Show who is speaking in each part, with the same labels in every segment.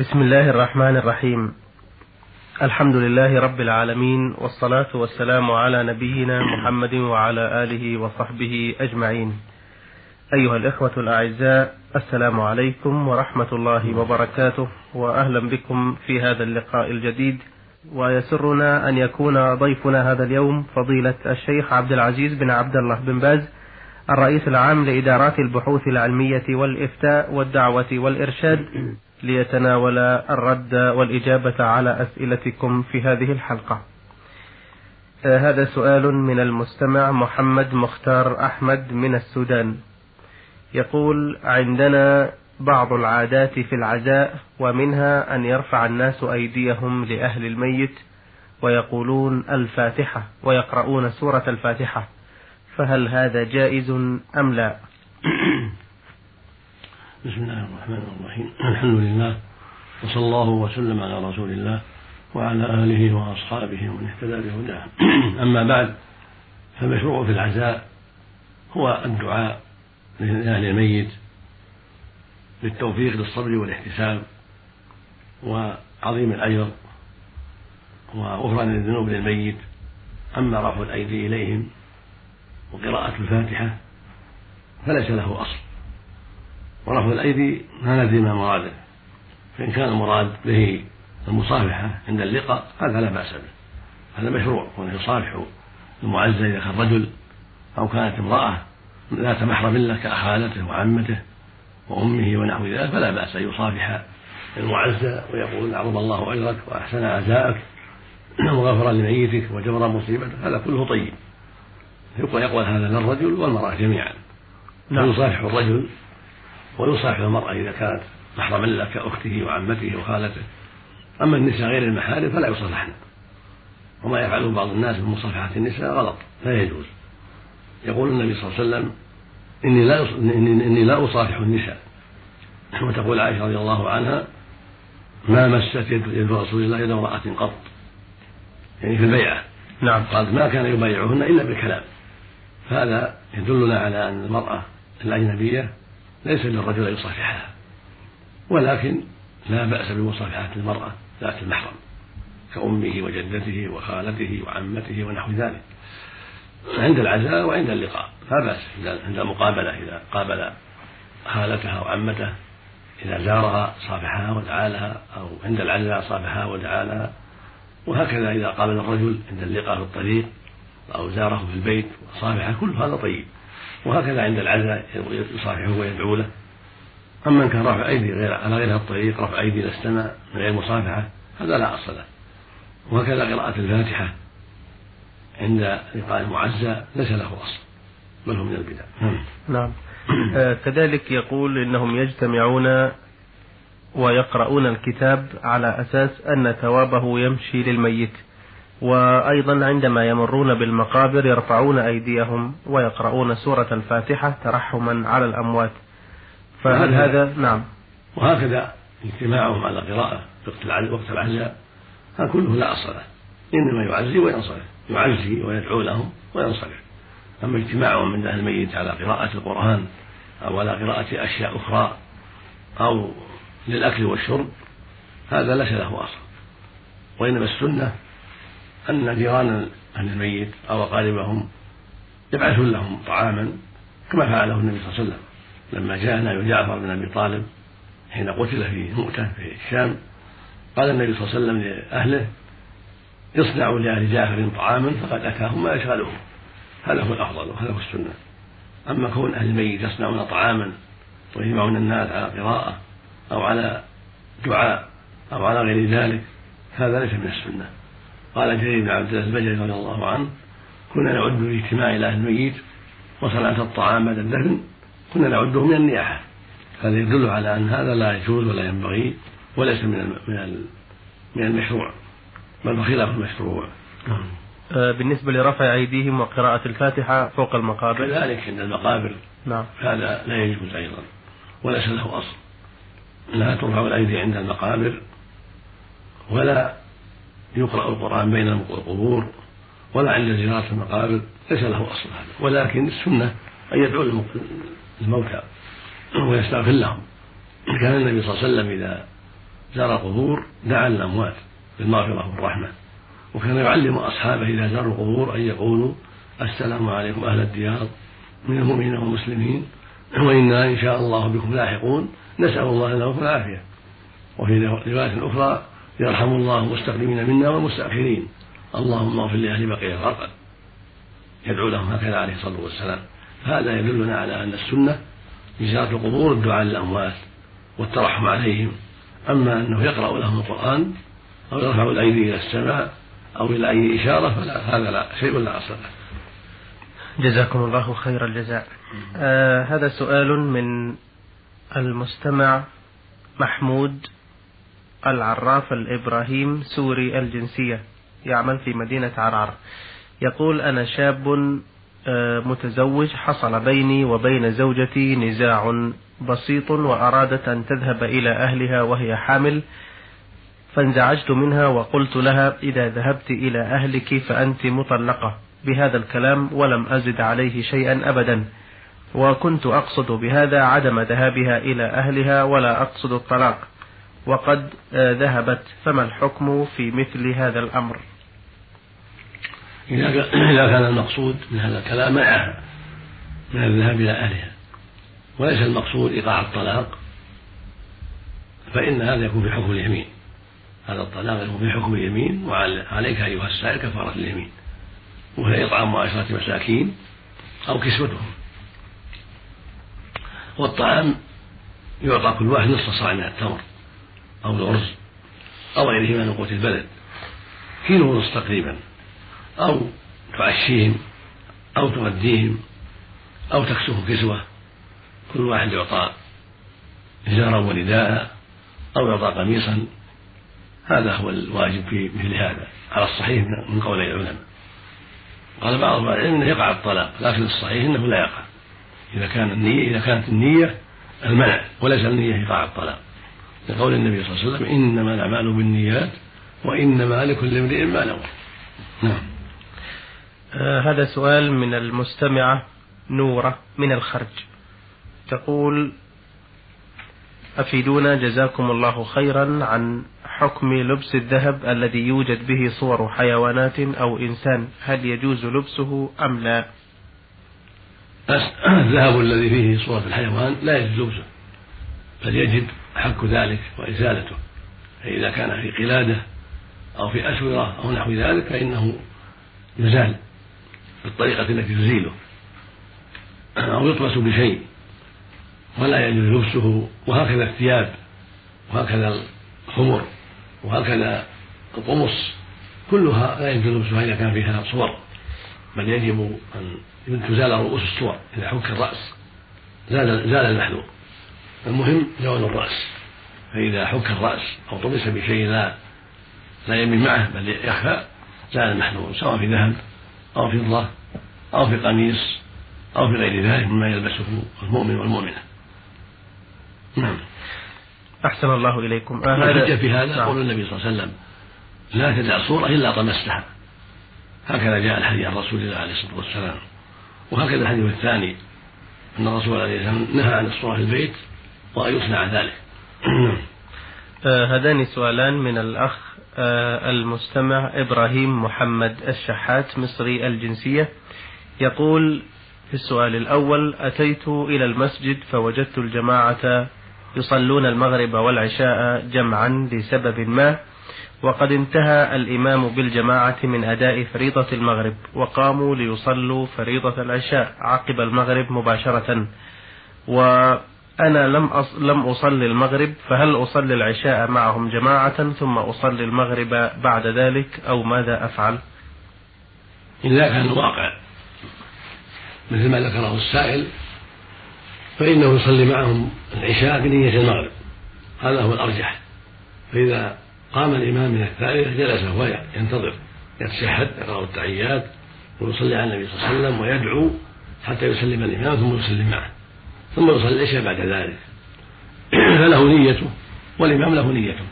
Speaker 1: بسم الله الرحمن الرحيم. الحمد لله رب العالمين والصلاة والسلام على نبينا محمد وعلى آله وصحبه أجمعين. أيها الإخوة الأعزاء السلام عليكم ورحمة الله وبركاته وأهلا بكم في هذا اللقاء الجديد. ويسرنا أن يكون ضيفنا هذا اليوم فضيلة الشيخ عبد العزيز بن عبد الله بن باز الرئيس العام لإدارات البحوث العلمية والإفتاء والدعوة والإرشاد. ليتناول الرد والإجابة على أسئلتكم في هذه الحلقة. هذا سؤال من المستمع محمد مختار أحمد من السودان. يقول: عندنا بعض العادات في العزاء ومنها أن يرفع الناس أيديهم لأهل الميت ويقولون الفاتحة ويقرؤون سورة الفاتحة فهل هذا جائز أم لا؟
Speaker 2: بسم الله الرحمن الرحيم. الحمد لله وصلى الله وسلم على رسول الله وعلى آله وأصحابه ومن اهتدى بهداه. أما بعد فالمشروع في العزاء هو الدعاء لأهل الميت بالتوفيق للصبر والاحتساب وعظيم الأجر وغفران الذنوب للميت. أما رفع الأيدي إليهم وقراءة الفاتحة فليس له أصل. ورفع الأيدي ما ندري ما مراده. فإن كان المراد به المصافحة عند اللقاء هذا لا بأس به. هذا مشروع كونه يصافح المعزى إذا كان رجل أو كانت امرأة ذات محرم له كأخالته وعمته وأمه ونحو ذلك فلا بأس أن يصافح المعزى ويقول عظم الله أجرك وأحسن عزاءك وغفر لميتك وجبر مصيبتك. هذا كله طيب. يقول يقول هذا للرجل والمرأة جميعا. نعم. يصافح الرجل ويصافح المرأة إذا كانت محرما له كأخته وعمته وخالته. أما النساء غير المحارم فلا يصافحن وما يفعله بعض الناس من مصافحة النساء غلط لا يجوز. يقول النبي صلى الله عليه وسلم إني لا إني, إني لا أصافح النساء. وتقول عائشة رضي الله عنها ما مست يد رسول الله يد امرأة قط. يعني في البيعة.
Speaker 1: نعم.
Speaker 2: قالت ما كان يبايعهن إلا بالكلام. فهذا يدلنا على أن المرأة الأجنبية ليس للرجل أن يصافحها ولكن لا بأس بمصافحة المرأة ذات المحرم كأمه وجدته وخالته وعمته ونحو ذلك. عند العزاء وعند اللقاء لا بأس عند المقابلة إذا قابل خالتها وعمته إذا زارها صافحها ودعا لها أو عند العزاء صافحها ودعا لها وهكذا إذا قابل الرجل عند اللقاء في الطريق أو زاره في البيت وصافحه كل هذا طيب. وهكذا عند العزاء يصافحه ويدعو له. أما إن كان رفع أيدي غير على غير الطريق رفع أيدي إلى السماء من غير مصافحة هذا لا أصل له. وهكذا قراءة الفاتحة عند لقاء المعزى ليس له أصل بل هو من البدع.
Speaker 1: نعم, نعم. آه كذلك يقول إنهم يجتمعون ويقرؤون الكتاب على أساس أن ثوابه يمشي للميت. وأيضا عندما يمرون بالمقابر يرفعون أيديهم ويقرؤون سورة الفاتحة ترحما على الأموات. فهل هذا نعم.
Speaker 2: وهكذا اجتماعهم على قراءة وقت العزاء. هذا كله لا أصل له. إنما يعزي وينصرف. يعزي ويدعو لهم وينصرف. أما اجتماعهم من أهل الميت على قراءة القرآن أو على قراءة أشياء أخرى أو للأكل والشرب هذا ليس له أصل. وإنما السنة أن جيران أهل الميت أو أقاربهم يبعثون لهم طعاما كما فعله النبي صلى الله عليه وسلم. لما جاء نبي جعفر بن أبي طالب حين قتل في مؤتة في الشام قال النبي صلى الله عليه وسلم لأهله اصنعوا لأهل جعفر طعاما فقد أتاهم ما يشغلهم. هذا هو الأفضل وهذا هو السنة. أما كون أهل الميت يصنعون طعاما ويجمعون الناس على قراءة أو على دعاء أو على غير ذلك هذا ليس من السنة. قال جرير بن عبد الله البجلي رضي الله عنه كنا نعد الاجتماع إلى أهل الميت وصنعة الطعام بعد الدفن كنا نعده من النياحة. هذا يدل على أن هذا لا يجوز ولا ينبغي وليس من من من المشروع بل بخلاف المشروع.
Speaker 1: آه، بالنسبة لرفع أيديهم وقراءة الفاتحة فوق المقابر.
Speaker 2: كذلك عند المقابر.
Speaker 1: نعم.
Speaker 2: هذا لا يجوز أيضا وليس له أصل. لا ترفع الأيدي عند المقابر ولا يقرأ القرآن بين القبور ولا عند زيارة المقابر ليس له أصل هذا ولكن السنة أن يدعو الموتى ويستغفر لهم. كان النبي صلى الله عليه وسلم إذا زار القبور دعا الأموات بالمغفرة والرحمة وكان يعلم أصحابه إذا زاروا القبور أن يقولوا السلام عليكم أهل الديار من المؤمنين والمسلمين وإنا إن شاء الله بكم لاحقون نسأل الله لنا العافية. وفي رواية أخرى يرحم الله المستقدمين منا والمستأخرين. اللهم اغفر لأهل بقية الغرقد. يدعو لهم هكذا عليه الصلاة والسلام. هذا يدلنا على أن السنة زيارة القبور الدعاء للأموات والترحم عليهم. أما أنه يقرأ لهم القرآن أو يرفع الأيدي إلى السماء أو إلى أي إشارة فلا هذا لا شيء لا أصل له.
Speaker 1: جزاكم الله خير الجزاء. آه هذا سؤال من المستمع محمود العراف الإبراهيم سوري الجنسية يعمل في مدينة عرعر يقول أنا شاب آه، متزوج حصل بيني وبين زوجتي نزاع بسيط وأرادت أن تذهب إلى أهلها وهي حامل فانزعجت منها وقلت لها إذا ذهبت إلى أهلك فأنت مطلقة. بهذا الكلام ولم أزد عليه شيئا أبدا. وكنت أقصد بهذا عدم ذهابها إلى أهلها ولا أقصد الطلاق. وقد آه، ذهبت فما الحكم في مثل هذا الأمر؟
Speaker 2: إذا كان المقصود من هذا الكلام منعها من الذهاب إلى أهلها. وليس المقصود إيقاع الطلاق فإن هذا يكون في حكم اليمين. هذا الطلاق يكون في حكم اليمين وعليك أيها السائل كفارة اليمين وهي إطعام عشرة مساكين أو كسوتهم. والطعام يعطى كل واحد نصف صاع من التمر. أو الأرز أو غيرهما من قوت البلد. كيلو ونصف تقريبا. أو تعشيهم أو تغديهم أو تكسوهم كسوة. كل واحد يعطى إزارا ورداء أو يعطى قميصا. هذا هو الواجب في مثل هذا. على الصحيح من قولي العلماء. قال بعض العلم إنه يقع الطلاق لكن الصحيح إنه لا يقع. إذا كان النية إذا كانت النية المنع وليس النية إيقاع الطلاق. لقول النبي صلى الله عليه وسلم إنما الأعمال بالنيات وإنما لكل امرئ ما نوى. نعم.
Speaker 1: آه هذا سؤال من المستمعة نورة من الخرج. تقول أفيدونا جزاكم الله خيرا عن حكم لبس الذهب الذي يوجد به صور حيوانات أو إنسان. هل يجوز لبسه أم لا؟
Speaker 2: الذهب الذي فيه صورة الحيوان لا يجوز لبسه بل يجب حك ذلك وإزالته. فإذا كان في قلادة أو في أسورة أو نحو ذلك فإنه يزال بالطريقة التي تزيله. أو يطمس بشيء ولا يجوز لبسه وهكذا الثياب وهكذا الخمر وهكذا القمص كلها لا يجوز لبسها إذا كان فيها صور. بل يجب أن تزال رؤوس الصور إذا حك الرأس. زال زال المحذور. المهم زوال الرأس. فإذا حك الرأس أو طمس بشيء لا لا يمين معه بل يخفى زال المحذور سواء في ذهب أو فضة أو في قميص أو في غير ذلك مما يلبسه المؤمن والمؤمنة. نعم.
Speaker 1: أحسن الله إليكم.
Speaker 2: هذا في هذا نعم. قول النبي صلى الله عليه وسلم لا تدع صورة إلا طمستها. هكذا جاء الحديث عن رسول الله عليه الصلاة والسلام. وهكذا الحديث الثاني أن الرسول عليه الصلاة والسلام نهى عن الصورة في البيت وأن يصنع ذلك.
Speaker 1: آه هذان سؤالان من الأخ آه المستمع إبراهيم محمد الشحات مصري الجنسية. يقول في السؤال الأول أتيت إلى المسجد فوجدت الجماعة يصلون المغرب والعشاء جمعا لسبب ما وقد انتهى الإمام بالجماعة من أداء فريضة المغرب وقاموا ليصلوا فريضة العشاء عقب المغرب مباشرة. وأنا لم أص... لم أصلي المغرب فهل أصلي العشاء معهم جماعة ثم أصلي المغرب بعد ذلك أو ماذا أفعل؟
Speaker 2: إذا كان الواقع مثل ما ذكره السائل فإنه يصلي معهم العشاء بنية المغرب. هذا هو الأرجح. فإذا قام الإمام من الثالثة جلس وهو ينتظر يتشهد يقرأ التحيات ويصلي على النبي صلى الله عليه وسلم ويدعو حتى يسلم الإمام ثم يسلم معه. ثم يصلي العشاء بعد ذلك. فله نيته والإمام له نيته.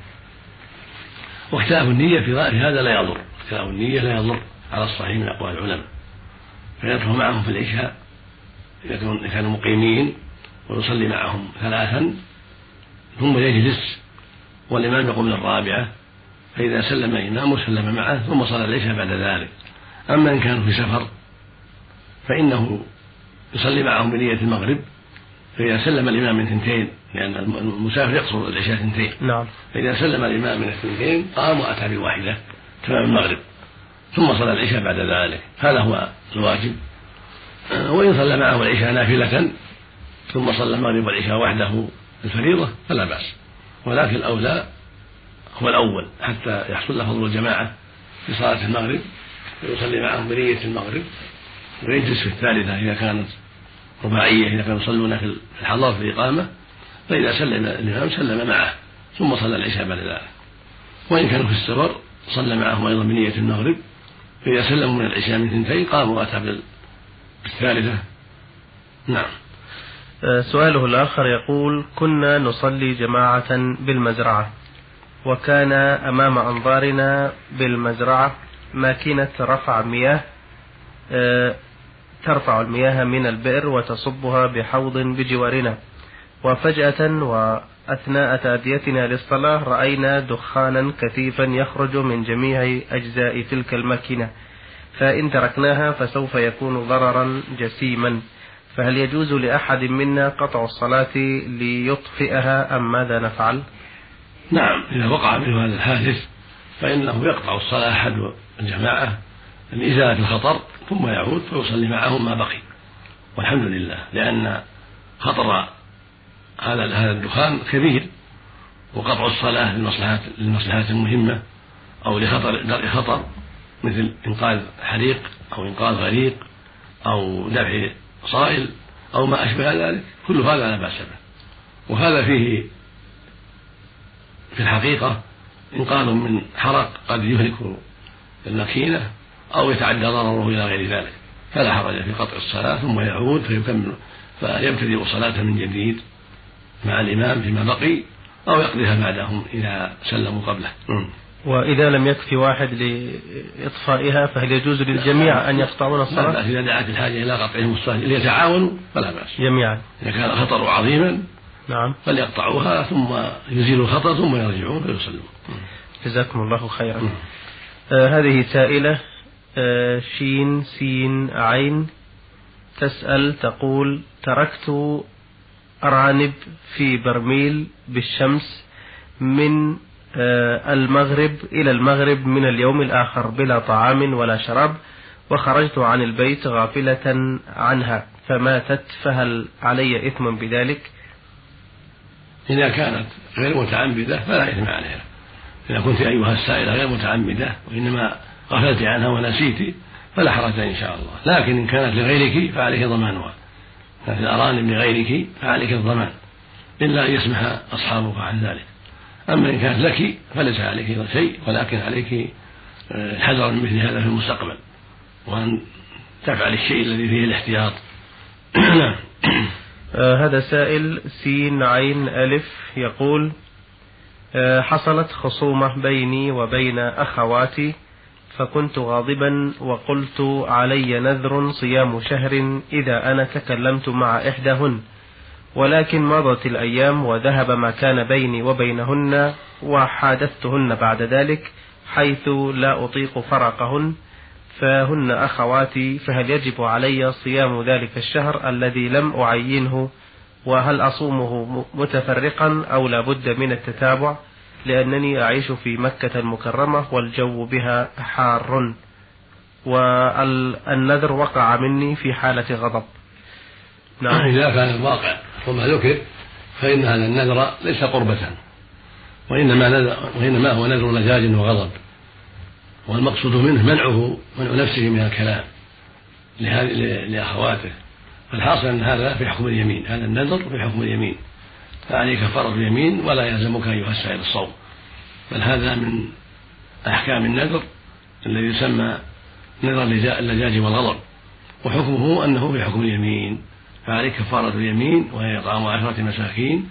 Speaker 2: واختلاف النية في هذا لا يضر. اختلاف النية لا يضر على الصحيح من أقوال العلماء. فيدخل معهم في العشاء إذا كانوا مقيمين ويصلي معهم ثلاثا ثم يجلس والإمام يقوم للرابعة فإذا سلم الإمام سلم معه ثم صلى العشاء بعد ذلك. أما إن كانوا في سفر فإنه يصلي معهم بنية المغرب فإذا سلم الإمام من ثنتين لأن المسافر يقصر العشاء ثنتين
Speaker 1: نعم.
Speaker 2: فإذا سلم الإمام من الثنتين قام وأتى بواحدة تمام المغرب ثم صلى العشاء بعد ذلك. هذا هو الواجب. وإن صلى معه العشاء نافلة ثم صلى المغرب والعشاء وحده الفريضة فلا بأس. ولكن الأولى هو الأول حتى يحصل له فضل الجماعة في صلاة المغرب ويصلي معهم بنية المغرب. ويجلس في الثالثة إذا كانت رباعية إذا كانوا يصلون في الحضر في الإقامة فإذا سلم الإمام سلم معه ثم صلى العشاء بعد ذلك. وإن كانوا في السفر صلى معهم أيضا بنية المغرب فإذا سلموا من العشاء من ثنتين قام وأتى بالثالثة. نعم.
Speaker 1: آه، سؤاله الآخر يقول كنا نصلي جماعة بالمزرعة وكان أمام أنظارنا بالمزرعة ماكينة رفع مياه آه، ترفع المياه من البئر وتصبها بحوض بجوارنا. وفجأة وأثناء تأديتنا للصلاة رأينا دخانا كثيفا يخرج من جميع أجزاء تلك الماكينة. فإن تركناها فسوف يكون ضررا جسيما. فهل يجوز لأحد منا قطع الصلاة ليطفئها أم ماذا نفعل؟
Speaker 2: نعم إذا وقع منه هذا الحادث فإنه يقطع الصلاة أحد الجماعة لإزالة الخطر ثم يعود فيصلي معهم ما بقي. والحمد لله لأن خطر هذا هذا الدخان كبير وقطع الصلاة للمصلحات للمصلحات المهمة أو لخطر درء خطر مثل إنقاذ حريق أو إنقاذ غريق أو دفع صائل أو ما أشبه ذلك كل هذا لا بأس به. وهذا فيه في الحقيقة إنقاذ من حرق قد يهلك الماكينة أو يتعدى ضرره إلى غير ذلك. فلا حرج في قطع الصلاة ثم يعود فيكمل فيبتدئ صلاته من جديد مع الإمام فيما بقي أو يقضيها بعدهم إذا سلموا قبله.
Speaker 1: وإذا لم يكفي واحد لإطفائها فهل يجوز للجميع أن يقطعون الصلاة؟ لا
Speaker 2: إذا دعت الحاجة إلى قطعهم الصلاة ليتعاونوا فلا بأس.
Speaker 1: جميعا.
Speaker 2: إذا كان الخطر عظيما
Speaker 1: نعم.
Speaker 2: فليقطعوها ثم يزيلوا الخطر ثم يرجعون فيصلون
Speaker 1: جزاكم الله خيرا. آه هذه سائلة شين سين عين تسأل تقول تركت أرانب في برميل بالشمس من آه، المغرب إلى المغرب من اليوم الآخر بلا طعام ولا شراب وخرجت عن البيت غافلة عنها فماتت فهل علي إثم بذلك؟
Speaker 2: إذا كانت غير متعمدة فلا إثم عليها إذا كنت أيها السائلة غير متعمدة وإنما غفلت عنها ونسيت فلا حرج إن شاء الله. لكن إن كانت لغيرك فعليك ضمانها كانت الأرانب لغيرك فعليك الضمان. إلا أن يسمح أصحابك عن ذلك. أما إن كانت لك فليس عليك شيء ولكن عليك الحذر آه، من مثل هذا في المستقبل. وأن تفعل الشيء الذي فيه الاحتياط. نعم.
Speaker 1: آه هذا سائل سين عين ألف يقول آه حصلت خصومة بيني وبين أخواتي فكنت غاضبا وقلت علي نذر صيام شهر إذا أنا تكلمت مع إحداهن ولكن مضت الأيام وذهب ما كان بيني وبينهن وحادثتهن بعد ذلك حيث لا أطيق فرقهن فهن أخواتي فهل يجب علي صيام ذلك الشهر الذي لم أعينه؟ وهل أصومه متفرقا أو لا بد من التتابع؟ لأنني أعيش في مكة المكرمة والجو بها حار. والنذر وقع مني في حالة غضب.
Speaker 2: نعم. إذا كان الواقع وما ذكر فإن هذا النذر ليس قربة. وإنما نذر وإنما هو نذر لجاج وغضب. والمقصود منه منعه منع نفسه من الكلام لأخواته. فالحاصل أن هذا في حكم اليمين. هذا النذر في حكم اليمين. فعليه كفارة اليمين ولا يلزمك أيها السائل الصوم. بل هذا من أحكام النذر الذي يسمى نذر اللجاج والغضب. وحكمه أنه في حكم اليمين. فعليه كفارة اليمين وهي إطعام عشرة مساكين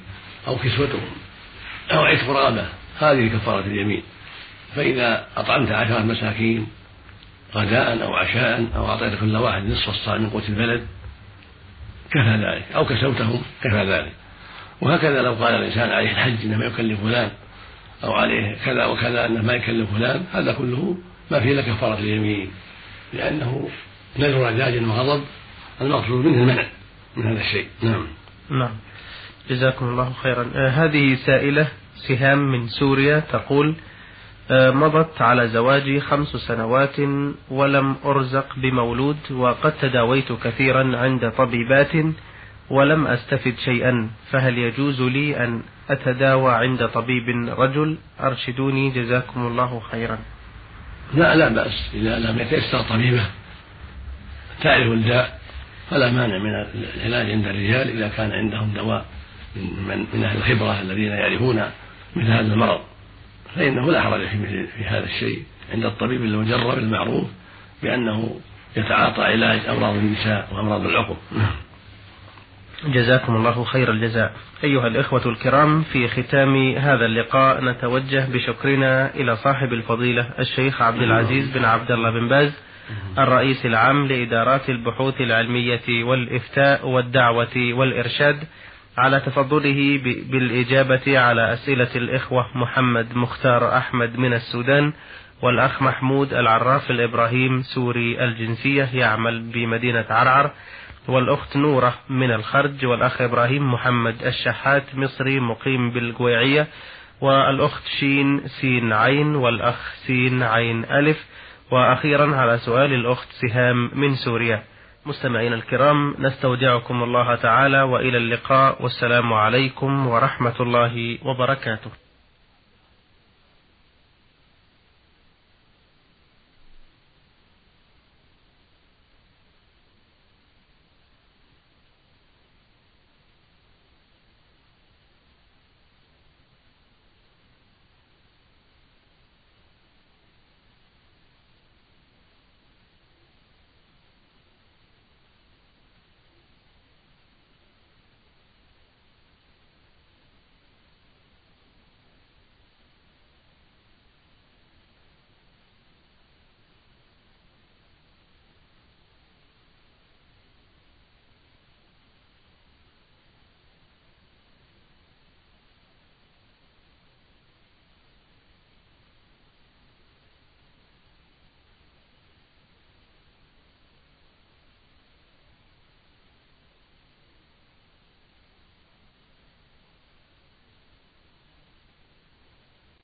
Speaker 2: أو كسوتهم أو عتق رغبة هذه كفارة اليمين. فإذا أطعمت عشرة مساكين غداء أو عشاء أو أعطيت كل واحد نصف الصاع من قوت البلد كفى ذلك. أو كسوتهم كفى ذلك. وهكذا لو قال الإنسان عليه الحج إنما يكلف فلان أو عليه كذا وكذا أنه ما يكلم فلان هذا كله ما فيه إلا كفارة اليمين لأنه نذر رجاج وغضب المقصود منه المنع من هذا الشيء. نعم.
Speaker 1: نعم. جزاكم الله خيرا. آه هذه سائلة سهام من سوريا تقول آه مضت على زواجي خمس سنوات ولم أرزق بمولود وقد تداويت كثيرا عند طبيبات ولم أستفد شيئا فهل يجوز لي أن أتداوى عند طبيب رجل؟ أرشدوني جزاكم الله خيرا.
Speaker 2: لا لا بأس. إذا لم يتيسر طبيبة تعرف الداء فلا مانع من العلاج عند الرجال إذا كان عندهم دواء من, من أهل الخبرة الذين يعرفون مثل هذا المرض. فإنه لا حرج في, في هذا الشيء عند الطبيب المجرب المعروف بأنه يتعاطى علاج أمراض النساء وأمراض العقم
Speaker 1: جزاكم الله خير الجزاء. أيها الإخوة الكرام في ختام هذا اللقاء نتوجه بشكرنا إلى صاحب الفضيلة الشيخ عبد العزيز بن عبد الله بن باز الرئيس العام لإدارات البحوث العلمية والإفتاء والدعوة والإرشاد على تفضله بالإجابة على أسئلة الإخوة محمد مختار أحمد من السودان والأخ محمود العراف الإبراهيم سوري الجنسية يعمل بمدينة عرعر. والأخت نورة من الخرج والأخ إبراهيم محمد الشحات مصري مقيم بالقويعية والأخت شين سين عين والأخ سين عين ألف. وأخيرا على سؤال الأخت سهام من سوريا. مستمعين الكرام نستودعكم الله تعالى وإلى اللقاء والسلام عليكم ورحمة الله وبركاته.